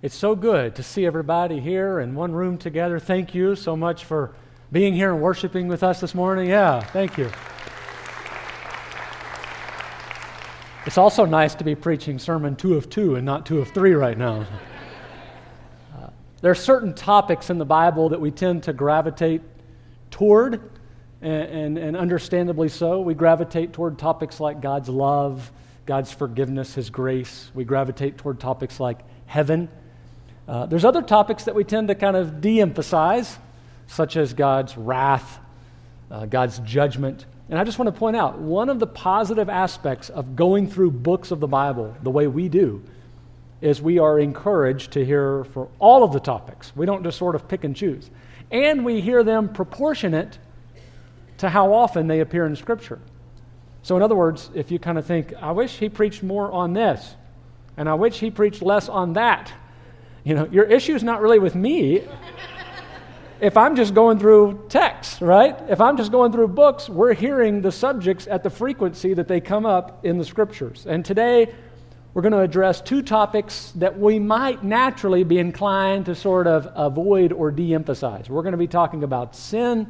It's so good to see everybody here in one room together. Thank you so much for being here and worshiping with us this morning. Yeah, thank you. It's also nice to be preaching sermon two of two and not two of three right now. Uh, there are certain topics in the Bible that we tend to gravitate toward, and, and, and understandably so. We gravitate toward topics like God's love, God's forgiveness, His grace. We gravitate toward topics like heaven uh, there's other topics that we tend to kind of de emphasize, such as God's wrath, uh, God's judgment. And I just want to point out one of the positive aspects of going through books of the Bible the way we do is we are encouraged to hear for all of the topics. We don't just sort of pick and choose. And we hear them proportionate to how often they appear in Scripture. So, in other words, if you kind of think, I wish he preached more on this, and I wish he preached less on that, you know, your issue is not really with me. if I'm just going through texts, right? If I'm just going through books, we're hearing the subjects at the frequency that they come up in the scriptures. And today, we're going to address two topics that we might naturally be inclined to sort of avoid or de emphasize. We're going to be talking about sin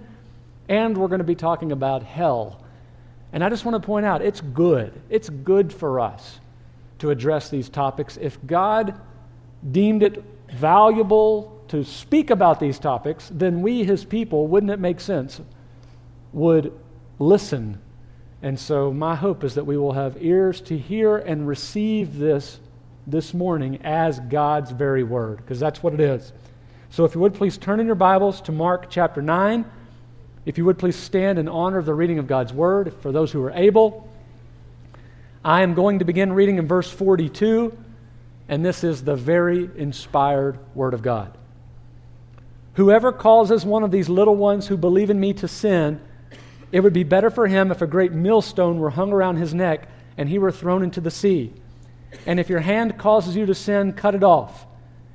and we're going to be talking about hell. And I just want to point out it's good. It's good for us to address these topics. If God deemed it valuable to speak about these topics, then we, his people, wouldn't it make sense, would listen. And so, my hope is that we will have ears to hear and receive this this morning as God's very word, because that's what it is. So, if you would please turn in your Bibles to Mark chapter 9. If you would please stand in honor of the reading of God's word for those who are able. I am going to begin reading in verse 42 and this is the very inspired Word of God. Whoever causes one of these little ones who believe in me to sin, it would be better for him if a great millstone were hung around his neck and he were thrown into the sea. And if your hand causes you to sin, cut it off.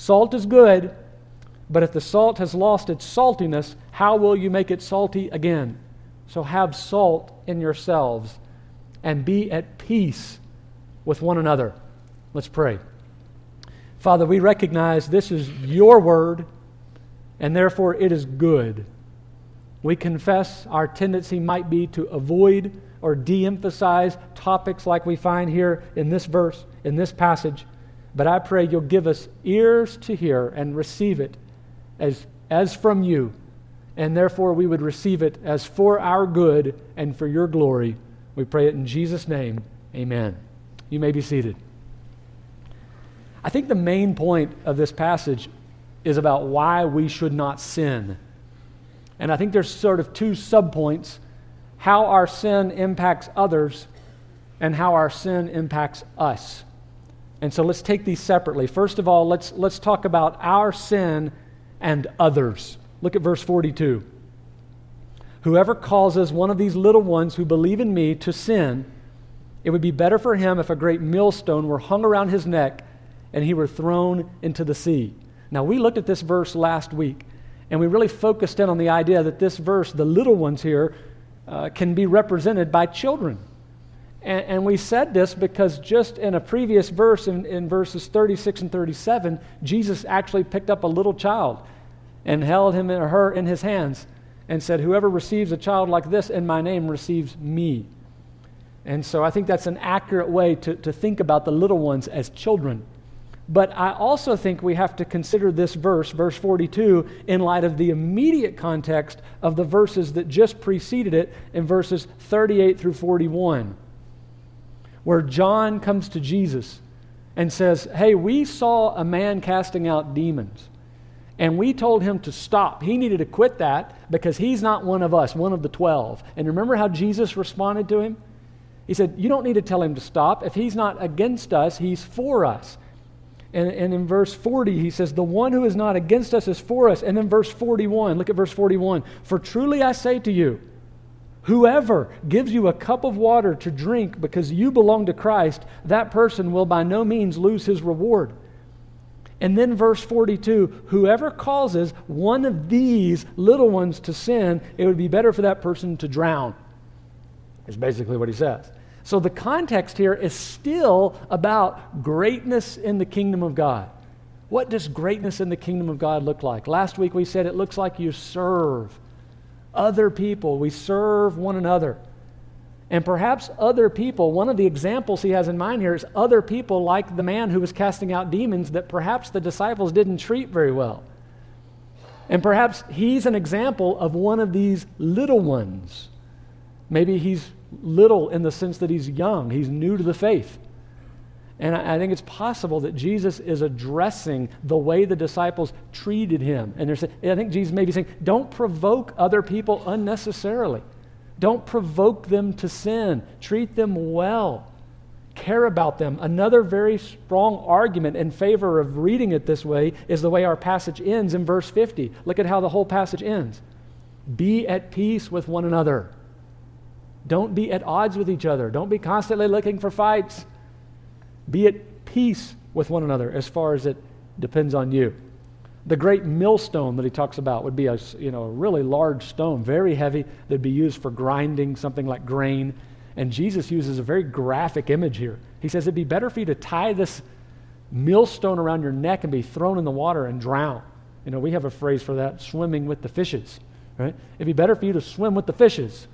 Salt is good, but if the salt has lost its saltiness, how will you make it salty again? So have salt in yourselves and be at peace with one another. Let's pray. Father, we recognize this is your word, and therefore it is good. We confess our tendency might be to avoid or de emphasize topics like we find here in this verse, in this passage. But I pray you'll give us ears to hear and receive it as, as from you. And therefore we would receive it as for our good and for your glory. We pray it in Jesus' name. Amen. You may be seated. I think the main point of this passage is about why we should not sin. And I think there's sort of two subpoints how our sin impacts others and how our sin impacts us. And so let's take these separately. First of all, let's, let's talk about our sin and others. Look at verse 42. Whoever causes one of these little ones who believe in me to sin, it would be better for him if a great millstone were hung around his neck and he were thrown into the sea. Now, we looked at this verse last week, and we really focused in on the idea that this verse, the little ones here, uh, can be represented by children. And, and, we said this because just in a previous verse, in, in verses 36 and 37, Jesus actually picked up a little child and held him or her in his hands and said, Whoever receives a child like this in my name receives me. And so I think that's an accurate way to, to think about the little ones as children. But I also think we have to consider this verse, verse 42, in light of the immediate context of the verses that just preceded it in verses 38 through 41, where John comes to Jesus and says, Hey, we saw a man casting out demons. And we told him to stop. He needed to quit that because he's not one of us, one of the 12. And remember how Jesus responded to him? He said, You don't need to tell him to stop. If he's not against us, he's for us. And, and in verse 40, he says, The one who is not against us is for us. And then verse 41, look at verse 41. For truly I say to you, whoever gives you a cup of water to drink because you belong to Christ, that person will by no means lose his reward. And then verse 42 whoever causes one of these little ones to sin, it would be better for that person to drown, is basically what he says. So the context here is still about greatness in the kingdom of God. What does greatness in the kingdom of God look like? Last week we said it looks like you serve other people, we serve one another. And perhaps other people, one of the examples he has in mind here is other people like the man who was casting out demons that perhaps the disciples didn't treat very well. And perhaps he's an example of one of these little ones. Maybe he's little in the sense that he's young, he's new to the faith. And I, think it's possible that Jesus is addressing the way the disciples treated him. And they're saying, I think Jesus may be saying, don't provoke other people unnecessarily. Don't provoke them to sin. Treat them well. Care about them. Another very strong argument in favor of reading it this way is the way our passage ends in verse 50. Look at how the whole passage ends. Be at peace with one another. Don't be at odds with each other. Don't be constantly looking for fights. Be at peace with one another as far as it depends on you. The great millstone that he talks about would be a, you know, a really large stone, very heavy, that'd be used for grinding something like grain. And Jesus uses a very graphic image here. He says it'd be better for you to tie this millstone around your neck and be thrown in the water and drown. You know, we have a phrase for that swimming with the fishes, right? It'd be better for you to swim with the fishes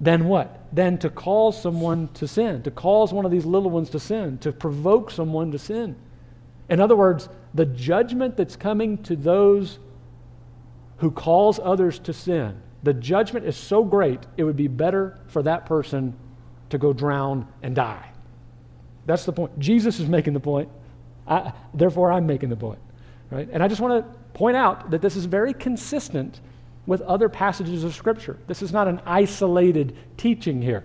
than what? Than to cause someone to sin, to cause one of these little ones to sin, to provoke someone to sin. In other words, the judgment that's coming to those who cause others to sin, the judgment is so great, it would be better for that person to go drown and die. That's the point. Jesus is making the point. I, therefore, I'm making the point. Right? And I just want to point out that this is very consistent with other passages of Scripture. This is not an isolated teaching here.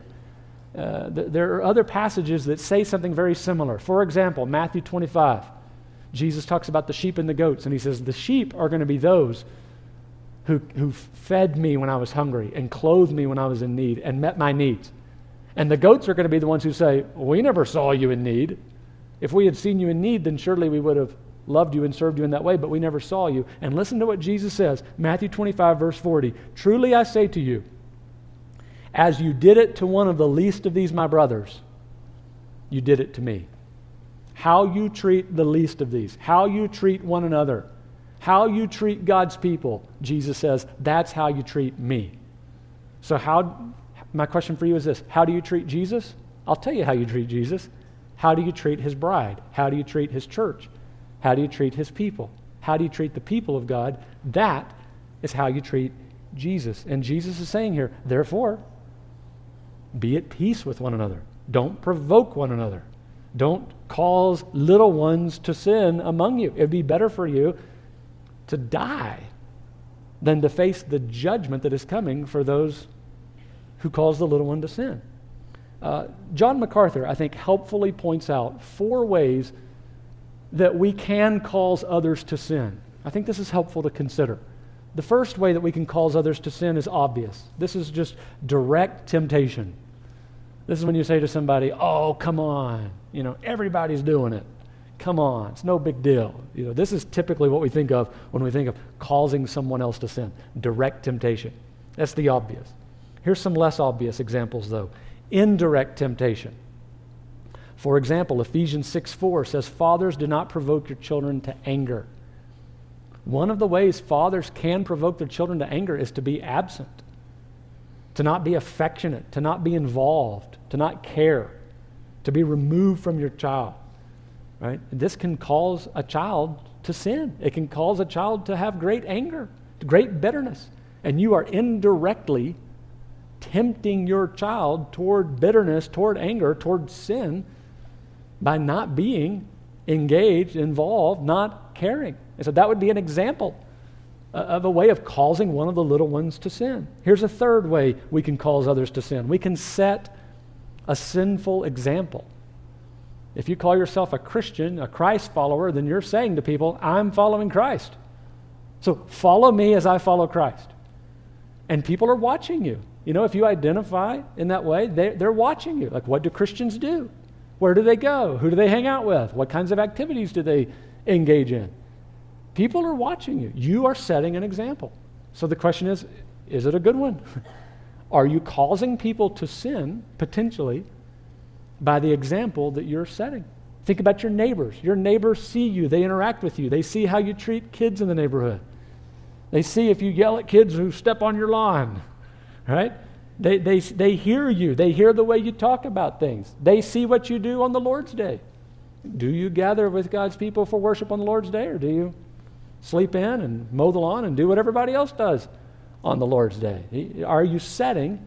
Uh, th- there are other passages that say something very similar. For example, Matthew 25, Jesus talks about the sheep and the goats, and he says, The sheep are going to be those who, who fed me when I was hungry and clothed me when I was in need and met my needs. And the goats are going to be the ones who say, We never saw you in need. If we had seen you in need, then surely we would have loved you and served you in that way, but we never saw you. And listen to what Jesus says Matthew 25, verse 40. Truly I say to you, as you did it to one of the least of these, my brothers, you did it to me. How you treat the least of these, how you treat one another, how you treat God's people, Jesus says, that's how you treat me. So, how, my question for you is this How do you treat Jesus? I'll tell you how you treat Jesus. How do you treat his bride? How do you treat his church? How do you treat his people? How do you treat the people of God? That is how you treat Jesus. And Jesus is saying here, therefore, be at peace with one another. Don't provoke one another. Don't cause little ones to sin among you. It'd be better for you to die than to face the judgment that is coming for those who cause the little one to sin. Uh, John MacArthur, I think, helpfully points out four ways that we can cause others to sin. I think this is helpful to consider. The first way that we can cause others to sin is obvious. This is just direct temptation. This is when you say to somebody, "Oh, come on. You know, everybody's doing it. Come on. It's no big deal." You know, this is typically what we think of when we think of causing someone else to sin. Direct temptation. That's the obvious. Here's some less obvious examples though. Indirect temptation. For example, Ephesians 6 4 says, Fathers, do not provoke your children to anger. One of the ways fathers can provoke their children to anger is to be absent, to not be affectionate, to not be involved, to not care, to be removed from your child. Right? This can cause a child to sin. It can cause a child to have great anger, great bitterness. And you are indirectly tempting your child toward bitterness, toward anger, toward sin by not being engaged, involved, not caring. And so that would be an example uh, of a way of causing one of the little ones to sin. Here's a third way we can cause others to sin we can set a sinful example. If you call yourself a Christian, a Christ follower, then you're saying to people, I'm following Christ. So follow me as I follow Christ. And people are watching you. You know, if you identify in that way, they, they're watching you. Like, what do Christians do? Where do they go? Who do they hang out with? What kinds of activities do they engage in? People are watching you. You are setting an example. So the question is is it a good one? are you causing people to sin, potentially, by the example that you're setting? Think about your neighbors. Your neighbors see you, they interact with you, they see how you treat kids in the neighborhood. They see if you yell at kids who step on your lawn, right? They, they, they hear you. They hear the way you talk about things. They see what you do on the Lord's day. Do you gather with God's people for worship on the Lord's day, or do you sleep in and mow the lawn and do what everybody else does on the Lord's day? Are you setting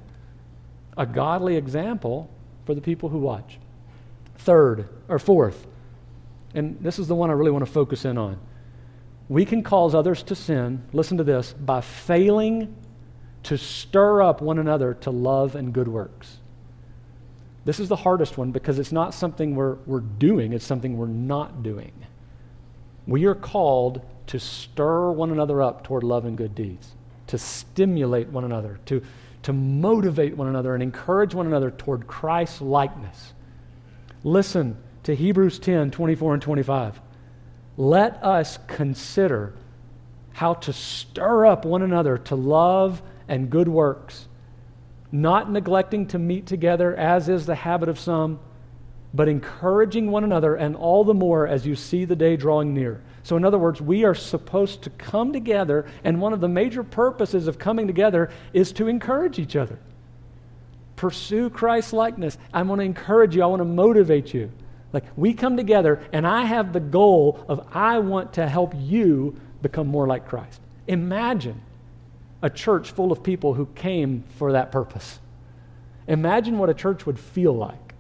a godly example for the people who watch? Third, or fourth, and this is the one I really want to focus in on. We can cause others to sin, listen to this, by failing to stir up one another to love and good works. This is the hardest one because it's not something we're, we're doing, it's something we're not doing. We are called to stir one another up toward love and good deeds, to stimulate one another, to, to motivate one another and encourage one another toward Christ's likeness. Listen to Hebrews 10 24 and 25. Let us consider how to stir up one another to love and good works, not neglecting to meet together, as is the habit of some, but encouraging one another, and all the more as you see the day drawing near. So, in other words, we are supposed to come together, and one of the major purposes of coming together is to encourage each other. Pursue Christ's likeness. I want to encourage you, I want to motivate you. Like, we come together, and I have the goal of I want to help you become more like Christ. Imagine a church full of people who came for that purpose. Imagine what a church would feel like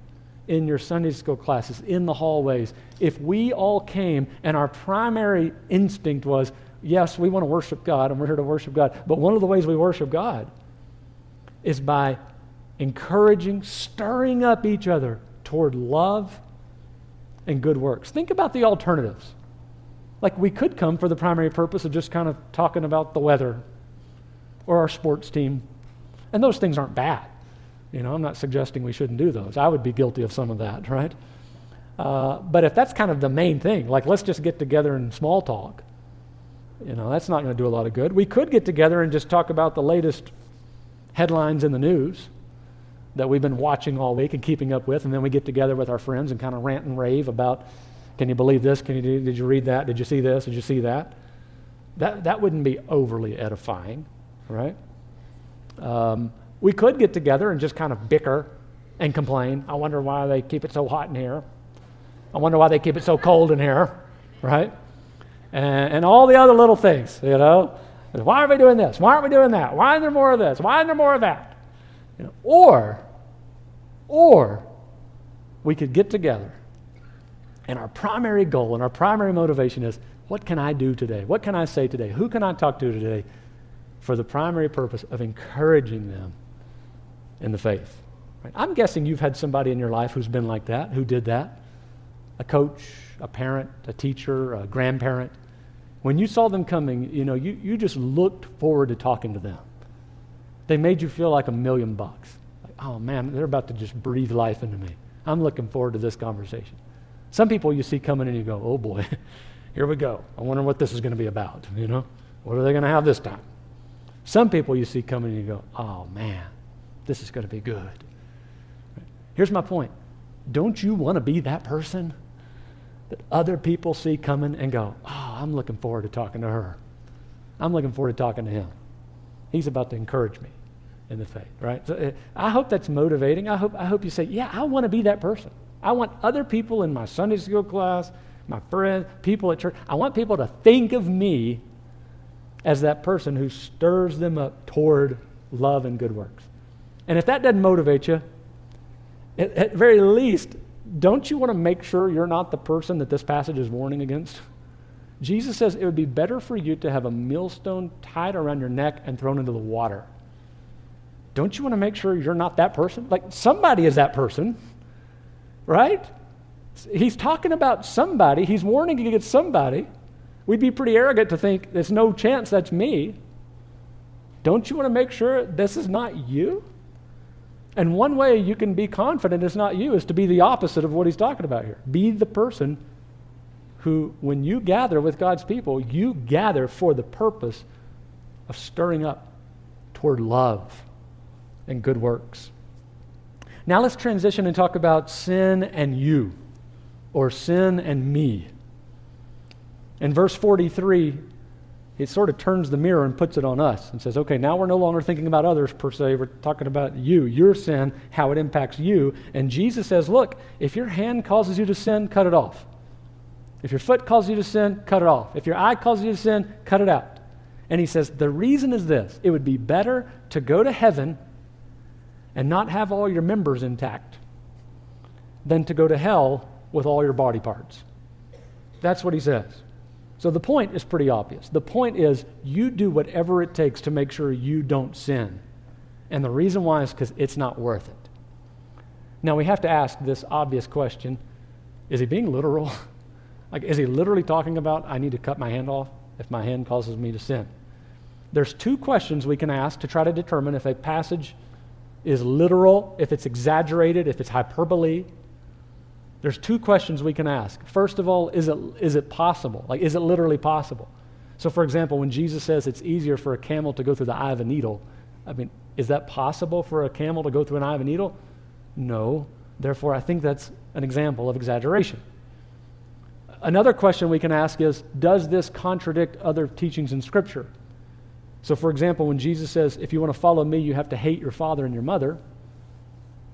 in your Sunday school classes, in the hallways, if we all came and our primary instinct was, yes, we want to worship God and we're here to worship God, but one of the ways we worship God is by encouraging, stirring up each other toward love and good works. Think about the alternatives. Like we could come for the primary purpose of just kind of talking about the weather or our sports team. And those things aren't bad. You know, I'm not suggesting we shouldn't do those. I would be guilty of some of that, right? Uh, but if that's kind of the main thing, like let's just get together and small talk, you know, that's not going to do a lot of good. We could get together and just talk about the latest headlines in the news that we've been watching all week and keeping up with, and then we get together with our friends and kind of rant and rave about, can you believe this? Can you did you read that? Did you see this? Did you see that? That that wouldn't be overly edifying right? Um, we could get together and just kind of bicker and complain. I wonder why they keep it so hot in here. I wonder why they keep it so cold in here, right? And, and all the other little things, you know. Why are we doing this? Why aren't we doing that? Why isn't there more of this? Why isn't there more of that? You know, or, or we could get together and our primary goal and our primary motivation is what can I do today? What can I say today? Who can I talk to today for the primary purpose of encouraging them in the faith. Right? I'm guessing you've had somebody in your life who's been like that, who did that a coach, a parent, a teacher, a grandparent. When you saw them coming, you know, you, you just looked forward to talking to them. They made you feel like a million bucks. Like, oh man, they're about to just breathe life into me. I'm looking forward to this conversation. Some people you see coming and you go, oh boy, here we go. I wonder what this is going to be about, you know? What are they going to have this time? Some people you see coming and you go, oh man, this is going to be good. Here's my point. Don't you want to be that person that other people see coming and go, oh, I'm looking forward to talking to her. I'm looking forward to talking to him. He's about to encourage me in the faith, right? So, uh, I hope that's motivating. I hope, I hope you say, yeah, I want to be that person. I want other people in my Sunday school class, my friends, people at church, I want people to think of me as that person who stirs them up toward love and good works. And if that doesn't motivate you, at, at very least, don't you want to make sure you're not the person that this passage is warning against? Jesus says it would be better for you to have a millstone tied around your neck and thrown into the water. Don't you want to make sure you're not that person? Like somebody is that person, right? He's talking about somebody, he's warning against somebody. We'd be pretty arrogant to think there's no chance that's me. Don't you want to make sure this is not you? And one way you can be confident it's not you is to be the opposite of what he's talking about here. Be the person who, when you gather with God's people, you gather for the purpose of stirring up toward love and good works. Now let's transition and talk about sin and you, or sin and me. In verse 43, it sort of turns the mirror and puts it on us and says, okay, now we're no longer thinking about others per se. We're talking about you, your sin, how it impacts you. And Jesus says, look, if your hand causes you to sin, cut it off. If your foot causes you to sin, cut it off. If your eye causes you to sin, cut it out. And he says, the reason is this it would be better to go to heaven and not have all your members intact than to go to hell with all your body parts. That's what he says. So the point is pretty obvious. The point is you do whatever it takes to make sure you don't sin. And the reason why is because it's not worth it. Now we have to ask this obvious question is he being literal? like, is he literally talking about I need to cut my hand off if my hand causes me to sin? There's two questions we can ask to try to determine if a passage is literal, if it's exaggerated, if it's hyperbole, there's two questions we can ask. First of all, is it, is it possible? Like, is it literally possible? So, for example, when Jesus says it's easier for a camel to go through the eye of a needle, I mean, is that possible for a camel to go through an eye of a needle? No. Therefore, I think that's an example of exaggeration. Another question we can ask is Does this contradict other teachings in Scripture? So, for example, when Jesus says, If you want to follow me, you have to hate your father and your mother,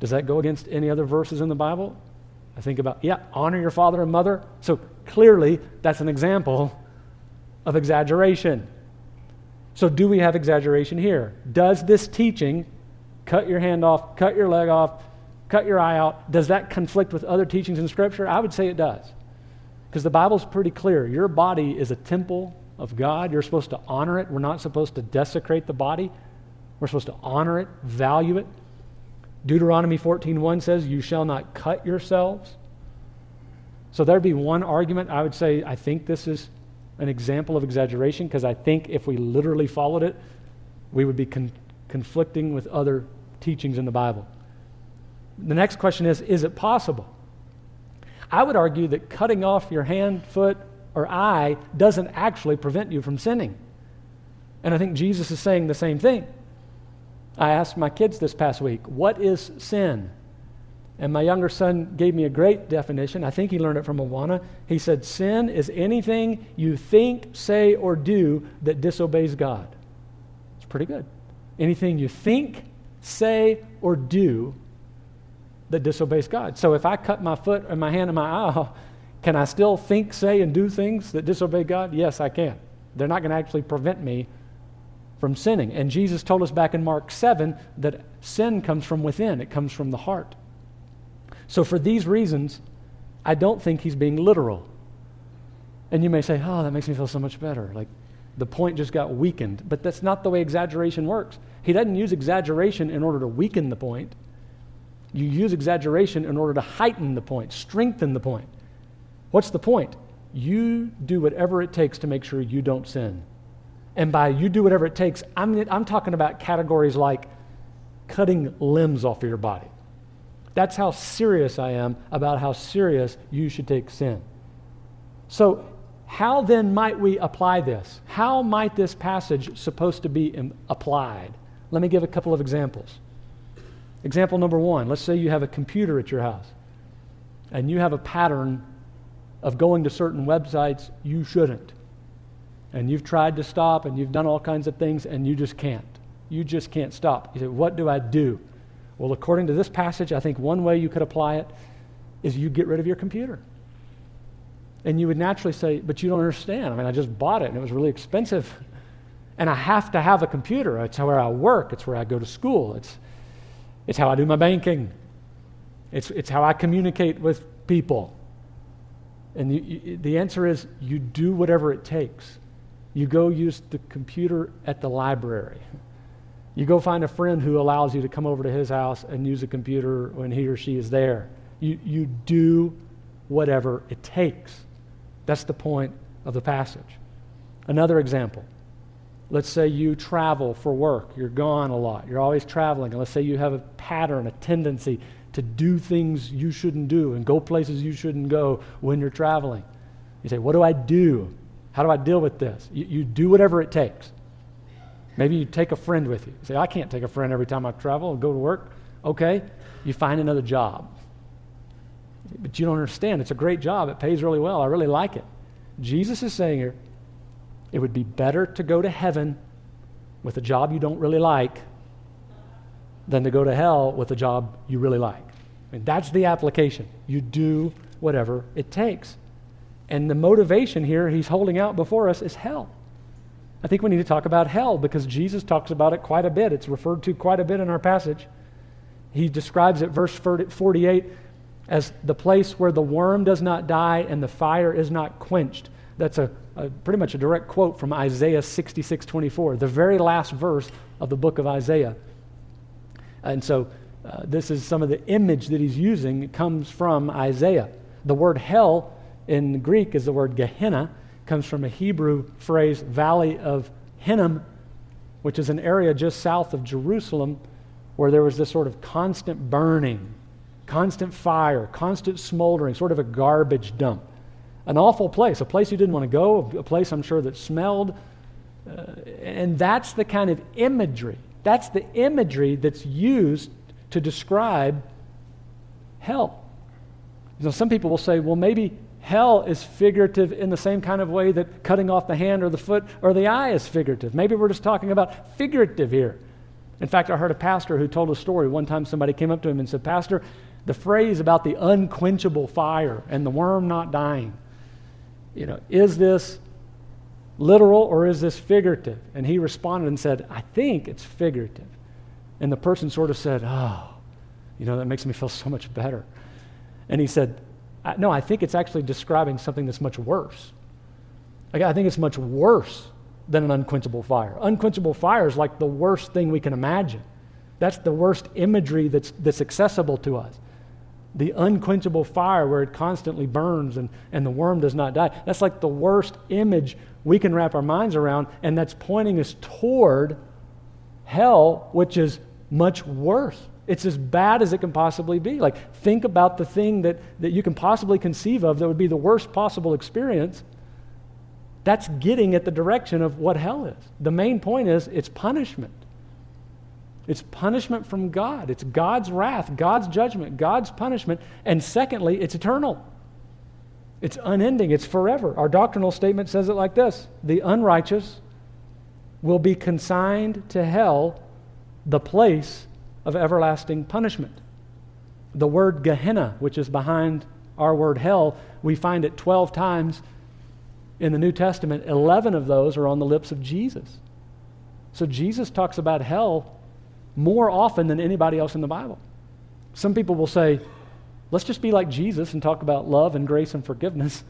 does that go against any other verses in the Bible? I think about, yeah, honor your father and mother. So clearly, that's an example of exaggeration. So, do we have exaggeration here? Does this teaching, cut your hand off, cut your leg off, cut your eye out, does that conflict with other teachings in Scripture? I would say it does. Because the Bible's pretty clear. Your body is a temple of God. You're supposed to honor it. We're not supposed to desecrate the body. We're supposed to honor it, value it. Deuteronomy 14:1 says, "You shall not cut yourselves." So there'd be one argument. I would say I think this is an example of exaggeration because I think if we literally followed it, we would be con- conflicting with other teachings in the Bible. The next question is is it possible? I would argue that cutting off your hand, foot, or eye doesn't actually prevent you from sinning. And I think Jesus is saying the same thing. I asked my kids this past week, what is sin? And my younger son gave me a great definition. I think he learned it from Awana. He said, Sin is anything you think, say, or do that disobeys God. It's pretty good. Anything you think, say, or do that disobeys God. So if I cut my foot and my hand and my eye, can I still think, say, and do things that disobey God? Yes, I can. They're not going to actually prevent me from sinning. And Jesus told us back in Mark 7 that sin comes from within, it comes from the heart. So, for these reasons, I don't think he's being literal. And you may say, oh, that makes me feel so much better. Like the point just got weakened. But that's not the way exaggeration works. He doesn't use exaggeration in order to weaken the point. You use exaggeration in order to heighten the point, strengthen the point. What's the point? You do whatever it takes to make sure you don't sin. And by you do whatever it takes, I'm, I'm talking about categories like cutting limbs off of your body. That's how serious I am about how serious you should take sin. So, how then might we apply this? How might this passage supposed to be applied? Let me give a couple of examples. Example number one let's say you have a computer at your house and you have a pattern of going to certain websites you shouldn't and you've tried to stop and you've done all kinds of things and you just can't. You just can't stop. You say, What do I do? Well, according to this passage, I think one way you could apply it is you get rid of your computer. And you would naturally say, But you don't understand. I mean, I just bought it and it was really expensive. And I have to have a computer. It's where I work, it's where I go to school, it's, it's how I do my banking, it's, it's how I communicate with people. And you, you, the answer is you do whatever it takes you go use the computer at the library. You go find a friend who allows you to come over to his house and use a computer when he or she is there. You, you do whatever it takes. That's the point of the passage. Another example. Let's say you travel for work. You're gone a lot. You're always traveling. And let's say you have a pattern, a tendency to do things you shouldn't do and go places you shouldn't go when you're traveling. You say, What do I do? How do I deal with this? You, you do whatever it takes. Maybe you take a friend with you. you. Say, I can't take a friend every time I travel and go to work. Okay, you find another job. But you don't understand. It's a great job. It pays really well. I really like it. Jesus is saying here, it would be better to go to heaven with a job you don't really like than to go to hell with a job you really like. I mean, that's the application. You do whatever it takes. And the motivation here he's holding out before us is hell. I think we need to talk about hell because Jesus talks about it quite a bit. It's referred to quite a bit in our passage. He describes it, verse 48, as the place where the worm does not die and the fire is not quenched. That's a, a pretty much a direct quote from Isaiah 66 24, the very last verse of the book of Isaiah. And so uh, this is some of the image that he's using. It comes from Isaiah. The word hell in Greek is the word Gehenna, comes from a Hebrew phrase, Valley of Hinnom, which is an area just south of Jerusalem where there was this sort of constant burning, constant fire, constant smoldering, sort of a garbage dump. An awful place, a place you didn't want to go, a place I'm sure that smelled. Uh, and that's the kind of imagery, that's the imagery that's used to describe hell. You know, some people will say, well, maybe hell is figurative in the same kind of way that cutting off the hand or the foot or the eye is figurative. Maybe we're just talking about figurative here. In fact, I heard a pastor who told a story. One time somebody came up to him and said, Pastor, the phrase about the unquenchable fire and the worm not dying, you know, is this literal or is this figurative? And he responded and said, I think it's figurative. And the person sort of said, Oh, you know, that makes me feel so much better. And he said, No, I think it's actually describing something that's much worse. Like, I think it's much worse than an unquenchable fire. Unquenchable fire is like the worst thing we can imagine. That's the worst imagery that's, that's accessible to us. The unquenchable fire where it constantly burns and, and the worm does not die. That's like the worst image we can wrap our minds around, and that's pointing us toward hell, which is much worse. It's as bad as it can possibly be. Like, think about the thing that, that you can possibly conceive of that would be the worst possible experience that's getting at the direction of what hell is. The main point is it's punishment. It's punishment from God. It's God's wrath, God's judgment, God's punishment. And secondly, it's eternal. It's unending, it's forever. Our doctrinal statement says it like this The unrighteous will be consigned to hell, the place of everlasting punishment. The word Gehenna, which is behind our word hell, we find it 12 times in the New Testament, 11 of those are on the lips of Jesus. So Jesus talks about hell more often than anybody else in the Bible. Some people will say, let's just be like Jesus and talk about love and grace and forgiveness.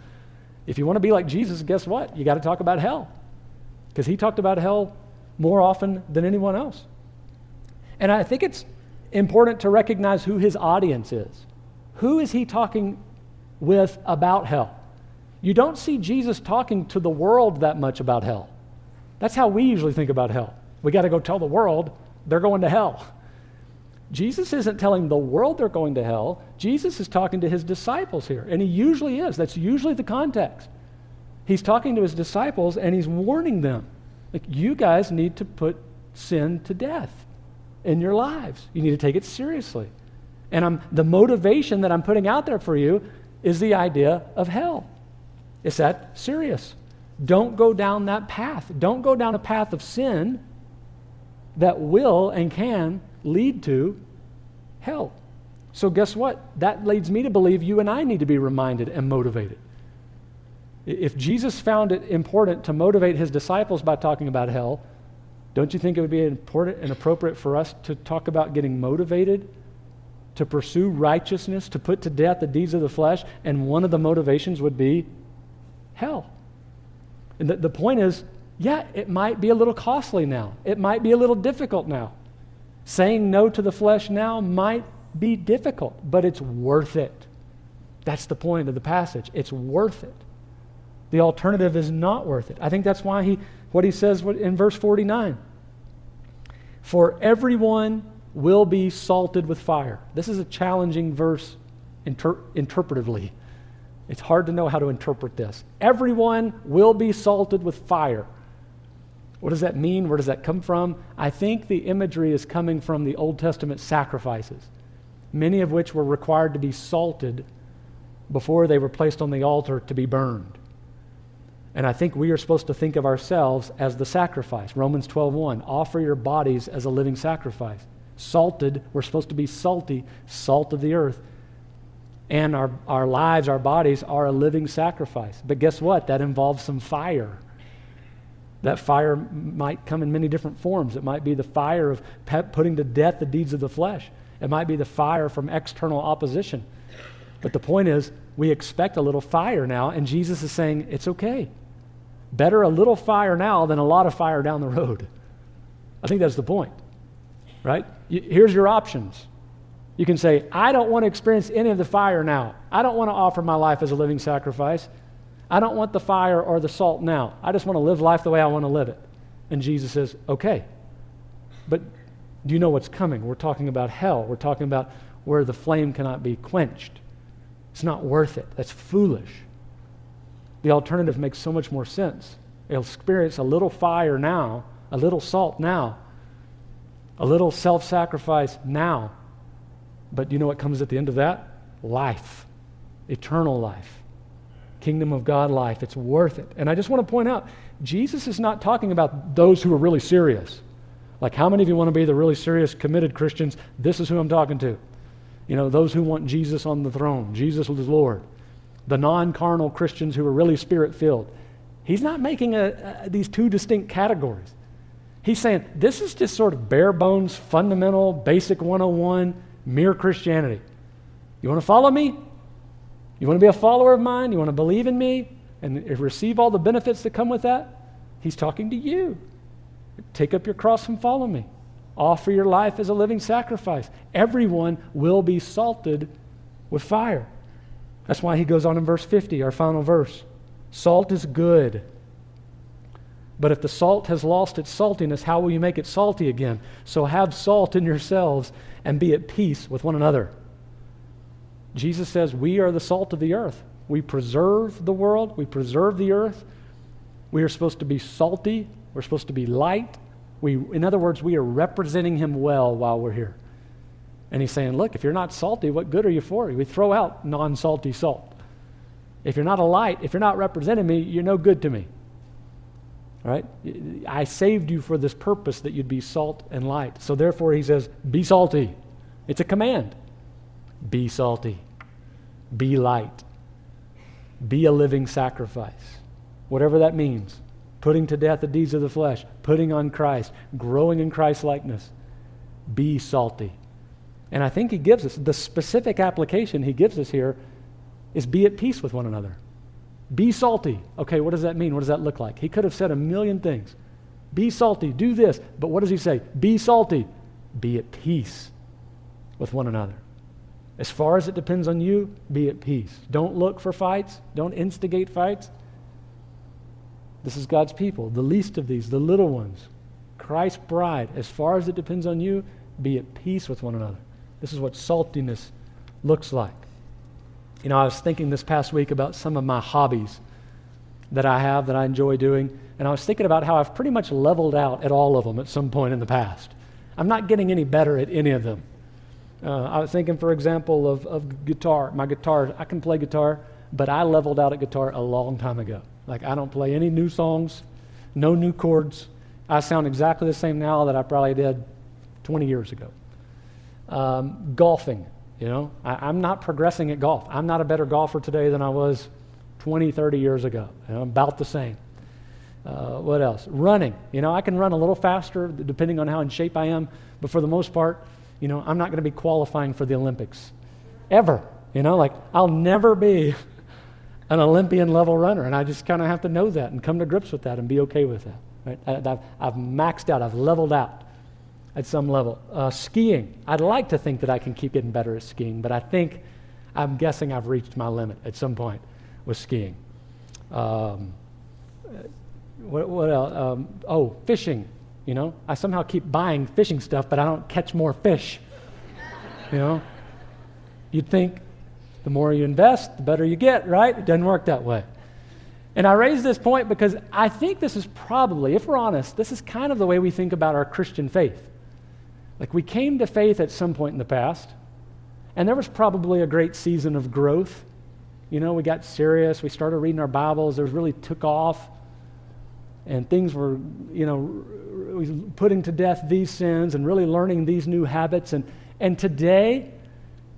If you want to be like Jesus, guess what? You got to talk about hell. Because he talked about hell more often than anyone else. And I think it's important to recognize who his audience is. Who is he talking with about hell? You don't see Jesus talking to the world that much about hell. That's how we usually think about hell. We got to go tell the world they're going to hell. Jesus isn't telling the world they're going to hell. Jesus is talking to his disciples here, and he usually is. That's usually the context. He's talking to his disciples and he's warning them. Like, you guys need to put sin to death in your lives. You need to take it seriously. And I'm, the motivation that I'm putting out there for you is the idea of hell. It's that serious. Don't go down that path. Don't go down a path of sin that will and can lead to hell. So, guess what? That leads me to believe you and I need to be reminded and motivated. If Jesus found it important to motivate his disciples by talking about hell, don't you think it would be important and appropriate for us to talk about getting motivated to pursue righteousness, to put to death the deeds of the flesh? And one of the motivations would be hell. And the, the point is, yeah, it might be a little costly now. It might be a little difficult now. Saying no to the flesh now might be difficult, but it's worth it. That's the point of the passage. It's worth it. The alternative is not worth it. I think that's why he, what he says in verse 49 For everyone will be salted with fire. This is a challenging verse inter- interpretively. It's hard to know how to interpret this. Everyone will be salted with fire. What does that mean? Where does that come from? I think the imagery is coming from the Old Testament sacrifices, many of which were required to be salted before they were placed on the altar to be burned. And I think we are supposed to think of ourselves as the sacrifice. Romans 12:1, offer your bodies as a living sacrifice. Salted, we're supposed to be salty, salt of the earth. And our, our lives, our bodies are a living sacrifice. But guess what? That involves some fire. That fire might come in many different forms. It might be the fire of putting to death the deeds of the flesh. It might be the fire from external opposition. But the point is, we expect a little fire now, and Jesus is saying, it's okay. Better a little fire now than a lot of fire down the road. I think that's the point, right? Here's your options. You can say, I don't want to experience any of the fire now. I don't want to offer my life as a living sacrifice. I don't want the fire or the salt now. I just want to live life the way I want to live it. And Jesus says, okay. But do you know what's coming? We're talking about hell. We're talking about where the flame cannot be quenched. It's not worth it. That's foolish. The alternative makes so much more sense. They'll experience a little fire now, a little salt now, a little self sacrifice now. But you know what comes at the end of that? Life, eternal life, kingdom of God life. It's worth it. And I just want to point out Jesus is not talking about those who are really serious. Like, how many of you want to be the really serious, committed Christians? This is who I'm talking to. You know, those who want Jesus on the throne, Jesus is Lord the non carnal Christians who are really spirit filled. He's not making a, a, these two distinct categories. He's saying this is just sort of bare bones, fundamental, basic 101, mere Christianity. You want to follow me? You want to be a follower of mine? You want to believe in me and receive all the benefits that come with that? He's talking to you. Take up your cross and follow me. Offer your life as a living sacrifice. Everyone will be salted with fire. That's why he goes on in verse 50, our final verse. Salt is good. But if the salt has lost its saltiness, how will you make it salty again? So have salt in yourselves and be at peace with one another. Jesus says, We are the salt of the earth. We preserve the world, we preserve the earth. We are supposed to be salty, we're supposed to be light. We, in other words, we are representing him well while we're here. And he's saying, Look, if you're not salty, what good are you for? We throw out non salty salt. If you're not a light, if you're not representing me, you're no good to me. All right? I saved you for this purpose that you'd be salt and light. So therefore, he says, Be salty. It's a command. Be salty. Be light. Be a living sacrifice. Whatever that means. Putting to death the deeds of the flesh, putting on Christ, growing in Christ likeness. Be salty. And I think he gives us the specific application he gives us here is be at peace with one another. Be salty. Okay, what does that mean? What does that look like? He could have said a million things. Be salty, do this. But what does he say? Be salty, be at peace with one another. As far as it depends on you, be at peace. Don't look for fights, don't instigate fights. This is God's people, the least of these, the little ones. Christ's bride, as far as it depends on you, be at peace with one another. This is what saltiness looks like. You know, I was thinking this past week about some of my hobbies that I have that I enjoy doing, and I was thinking about how I've pretty much leveled out at all of them at some point in the past. I'm not getting any better at any of them. Uh, I was thinking, for example, of, of guitar. My guitar, I can play guitar, but I leveled out at guitar a long time ago. Like, I don't play any new songs, no new chords. I sound exactly the same now that I probably did 20 years ago um, golfing. You know, I, am not progressing at golf. I'm not a better golfer today than I was 20, 30 years ago. You know, about the same. Uh, what else? Running. You know, I can run a little faster depending on how in shape I am, but for the most part, you know, I'm not going to be qualifying for the Olympics ever. You know, like I'll never be an Olympian level runner, and I just kind of have to know that and come to grips with that and be okay with that. Right? I, I've maxed out. I've leveled out at some level. Uh, skiing. I'd like to think that I can keep getting better at skiing, but I think I'm guessing I've reached my limit at some point with skiing. Um, what, what else? Um, oh, fishing. You know, I somehow keep buying fishing stuff, but I don't catch more fish. You know, you'd think the more you invest, the better you get, right? It doesn't work that way. And I raise this point because I think this is probably, if we're honest, this is kind of the way we think about our Christian faith. Like we came to faith at some point in the past, and there was probably a great season of growth. You know, we got serious, we started reading our Bibles, it really took off, and things were, you know, putting to death these sins and really learning these new habits. And, and today,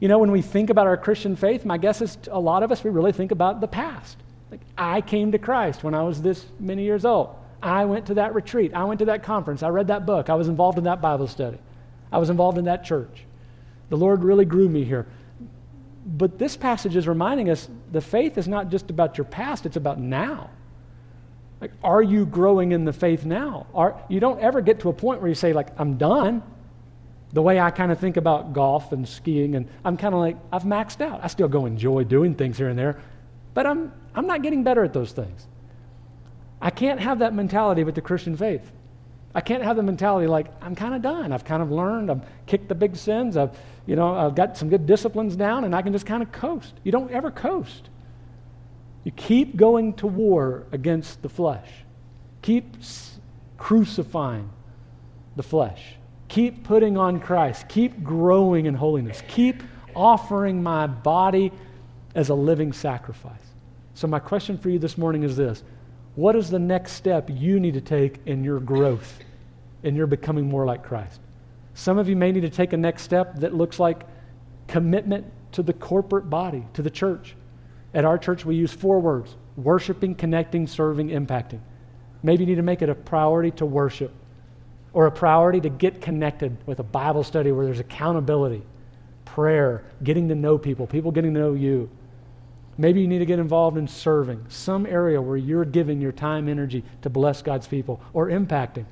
you know, when we think about our Christian faith, my guess is a lot of us, we really think about the past. Like, I came to Christ when I was this many years old. I went to that retreat. I went to that conference. I read that book. I was involved in that Bible study. I was involved in that church. The Lord really grew me here. But this passage is reminding us the faith is not just about your past, it's about now. Like, are you growing in the faith now? Are, you don't ever get to a point where you say, like, I'm done. The way I kind of think about golf and skiing, and I'm kind of like, I've maxed out. I still go enjoy doing things here and there, but I'm, I'm not getting better at those things. I can't have that mentality with the Christian faith. I can't have the mentality like, I'm kind of done. I've kind of learned. I've kicked the big sins. I've, you know, I've got some good disciplines down and I can just kind of coast. You don't ever coast. You keep going to war against the flesh. Keep crucifying the flesh. Keep putting on Christ. Keep growing in holiness. Keep offering my body as a living sacrifice. So, my question for you this morning is this What is the next step you need to take in your growth, in your becoming more like Christ? Some of you may need to take a next step that looks like commitment to the corporate body, to the church. At our church, we use four words worshiping, connecting, serving, impacting. Maybe you need to make it a priority to worship or a priority to get connected with a Bible study where there's accountability, prayer, getting to know people, people getting to know you. Maybe you need to get involved in serving, some area where you're giving your time, energy to bless God's people, or impacting.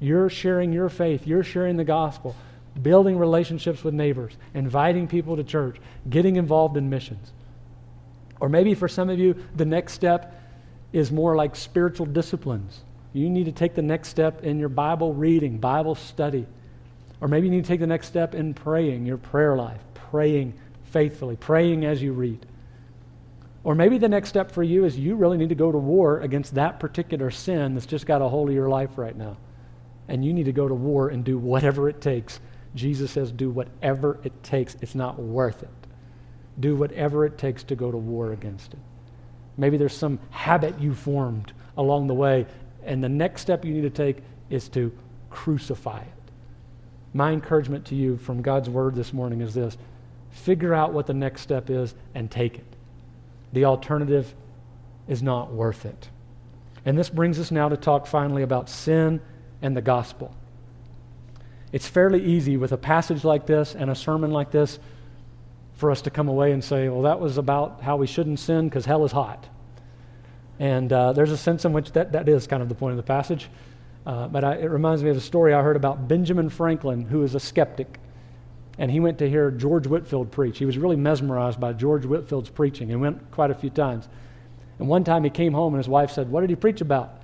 You're sharing your faith, you're sharing the gospel, building relationships with neighbors, inviting people to church, getting involved in missions. Or maybe for some of you, the next step is more like spiritual disciplines. You need to take the next step in your Bible reading, Bible study. Or maybe you need to take the next step in praying, your prayer life, praying faithfully, praying as you read. Or maybe the next step for you is you really need to go to war against that particular sin that's just got a hold of your life right now. And you need to go to war and do whatever it takes. Jesus says, do whatever it takes. It's not worth it. Do whatever it takes to go to war against it. Maybe there's some habit you formed along the way, and the next step you need to take is to crucify it. My encouragement to you from God's word this morning is this figure out what the next step is and take it. The alternative is not worth it. And this brings us now to talk finally about sin and the gospel. It's fairly easy with a passage like this and a sermon like this for us to come away and say, well, that was about how we shouldn't sin because hell is hot. And uh, there's a sense in which that, that is kind of the point of the passage. Uh, but I, it reminds me of a story I heard about Benjamin Franklin, who is a skeptic and he went to hear George Whitefield preach. He was really mesmerized by George Whitefield's preaching and went quite a few times. And one time he came home and his wife said, What did he preach about?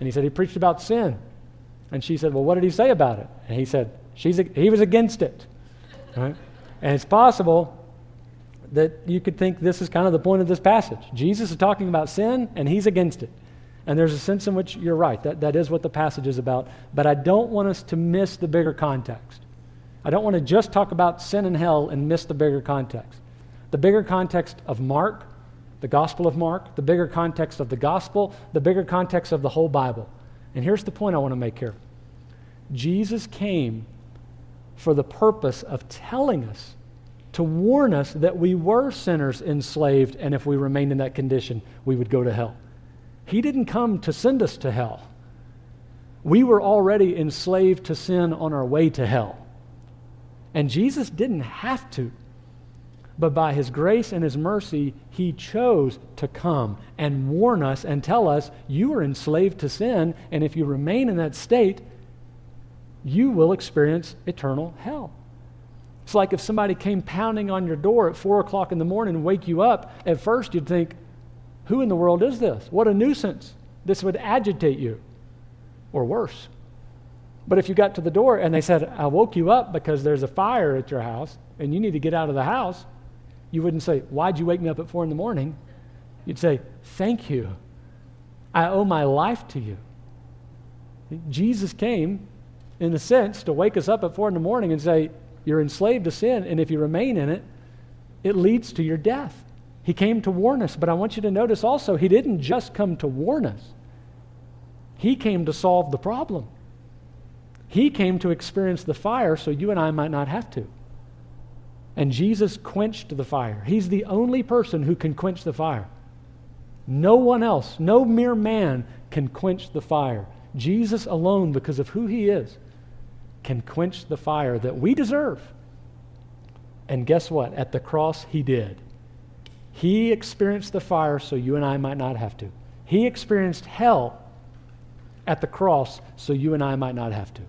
And he said, He preached about sin. And she said, Well, what did he say about it? And he said, She's a, He was against it. Right? And it's possible that you could think this is kind of the point of this passage. Jesus is talking about sin and he's against it. And there's a sense in which you're right. That, that is what the passage is about. But I don't want us to miss the bigger context. I don't want to just talk about sin and hell and miss the bigger context. The bigger context of Mark, the Gospel of Mark, the bigger context of the Gospel, the bigger context of the whole Bible. And here's the point I want to make here Jesus came for the purpose of telling us, to warn us that we were sinners enslaved, and if we remained in that condition, we would go to hell. He didn't come to send us to hell. We were already enslaved to sin on our way to hell. And Jesus didn't have to. But by his grace and his mercy, he chose to come and warn us and tell us, you are enslaved to sin, and if you remain in that state, you will experience eternal hell. It's like if somebody came pounding on your door at 4 o'clock in the morning and wake you up, at first you'd think, who in the world is this? What a nuisance. This would agitate you, or worse. But if you got to the door and they said, I woke you up because there's a fire at your house and you need to get out of the house, you wouldn't say, Why'd you wake me up at 4 in the morning? You'd say, Thank you. I owe my life to you. Jesus came, in a sense, to wake us up at 4 in the morning and say, You're enslaved to sin, and if you remain in it, it leads to your death. He came to warn us, but I want you to notice also, He didn't just come to warn us, He came to solve the problem. He came to experience the fire so you and I might not have to. And Jesus quenched the fire. He's the only person who can quench the fire. No one else, no mere man can quench the fire. Jesus alone, because of who he is, can quench the fire that we deserve. And guess what? At the cross, he did. He experienced the fire so you and I might not have to. He experienced hell at the cross so you and I might not have to.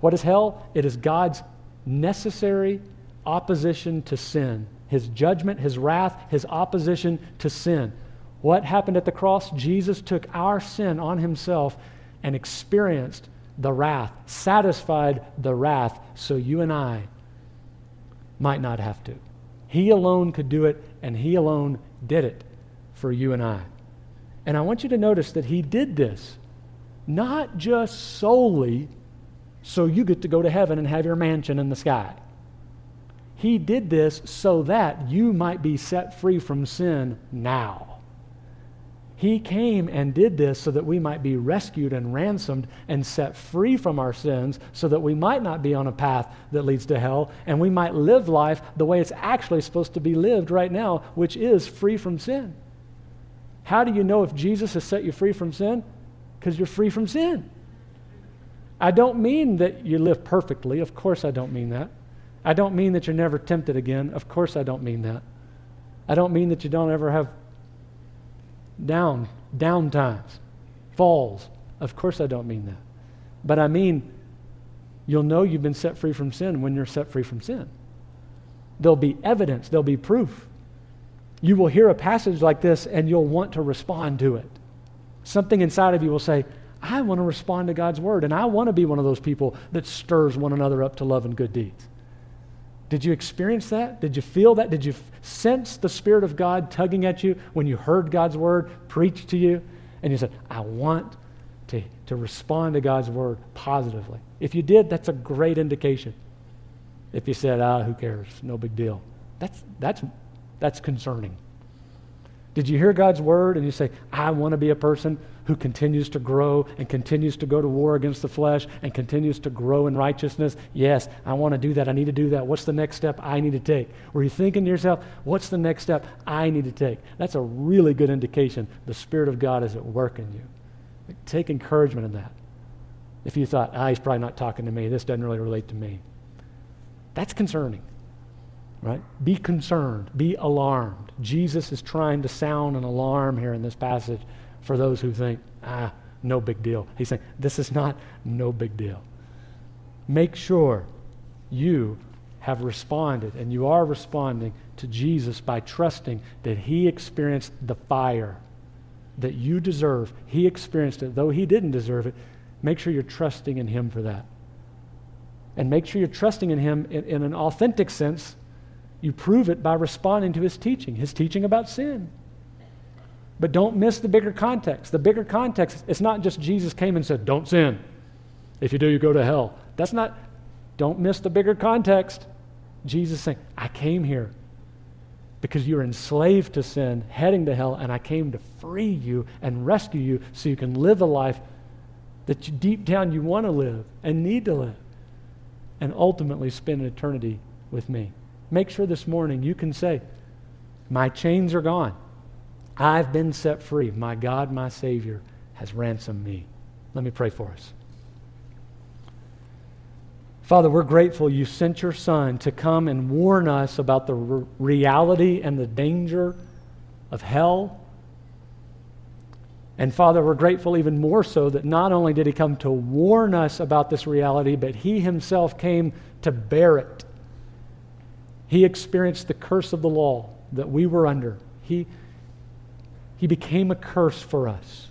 What is hell? It is God's necessary opposition to sin, his judgment, his wrath, his opposition to sin. What happened at the cross? Jesus took our sin on himself and experienced the wrath, satisfied the wrath, so you and I might not have to. He alone could do it, and He alone did it for you and I. And I want you to notice that He did this not just solely so you get to go to heaven and have your mansion in the sky. He did this so that you might be set free from sin now. He came and did this so that we might be rescued and ransomed and set free from our sins, so that we might not be on a path that leads to hell, and we might live life the way it's actually supposed to be lived right now, which is free from sin. How do you know if Jesus has set you free from sin? Because you're free from sin. I don't mean that you live perfectly. Of course, I don't mean that. I don't mean that you're never tempted again. Of course, I don't mean that. I don't mean that you don't ever have down, down times, falls. Of course, I don't mean that. But I mean, you'll know you've been set free from sin when you're set free from sin. There'll be evidence, there'll be proof. You will hear a passage like this and you'll want to respond to it. Something inside of you will say, I want to respond to God's word, and I want to be one of those people that stirs one another up to love and good deeds. Did you experience that? Did you feel that? Did you sense the Spirit of God tugging at you when you heard God's word preached to you? And you said, I want to, to respond to God's word positively. If you did, that's a great indication. If you said, ah, who cares? No big deal. That's, that's, that's concerning. Did you hear God's word and you say, I want to be a person who continues to grow and continues to go to war against the flesh and continues to grow in righteousness? Yes, I want to do that. I need to do that. What's the next step I need to take? Were you thinking to yourself, what's the next step I need to take? That's a really good indication the Spirit of God is at work in you. Take encouragement in that. If you thought, ah, he's probably not talking to me, this doesn't really relate to me. That's concerning right? Be concerned, be alarmed. Jesus is trying to sound an alarm here in this passage for those who think, ah, no big deal. He's saying, this is not no big deal. Make sure you have responded and you are responding to Jesus by trusting that he experienced the fire that you deserve. He experienced it, though he didn't deserve it. Make sure you're trusting in him for that. And make sure you're trusting in him in, in an authentic sense you prove it by responding to his teaching, his teaching about sin. But don't miss the bigger context. The bigger context, it's not just Jesus came and said, Don't sin. If you do, you go to hell. That's not, don't miss the bigger context. Jesus saying, I came here because you're enslaved to sin, heading to hell, and I came to free you and rescue you so you can live a life that you, deep down you want to live and need to live, and ultimately spend an eternity with me make sure this morning you can say, My chains are gone. I've been set free. My God, my Savior, has ransomed me. Let me pray for us. Father, we're grateful you sent your Son to come and warn us about the re- reality and the danger of hell. And Father, we're grateful even more so that not only did he come to warn us about this reality, but he himself came to bear it He experienced the curse of the law that we were under. He, he became a curse for us.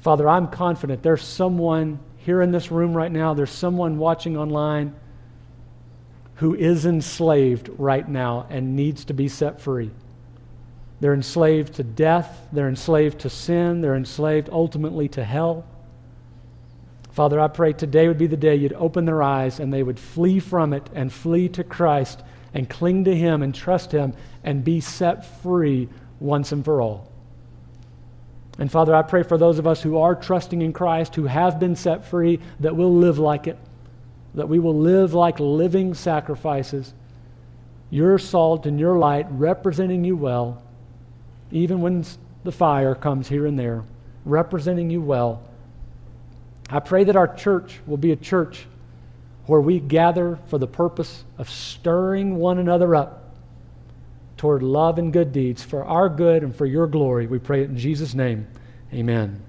Father, I'm confident there's someone here in this room right now, there's someone watching online who is enslaved right now and needs to be set free. They're enslaved to death, they're enslaved to sin, they're enslaved ultimately to hell. Father, I pray today would be the day you'd open their eyes and they would flee from it and flee to Christ and cling to Him and trust Him and be set free once and for all. And Father, I pray for those of us who are trusting in Christ, who have been set free, that we'll live like it, that we will live like living sacrifices, your salt and your light representing you well, even when the fire comes here and there, representing you well. I pray that our church will be a church where we gather for the purpose of stirring one another up toward love and good deeds for our good and for your glory. We pray it in Jesus' name. Amen.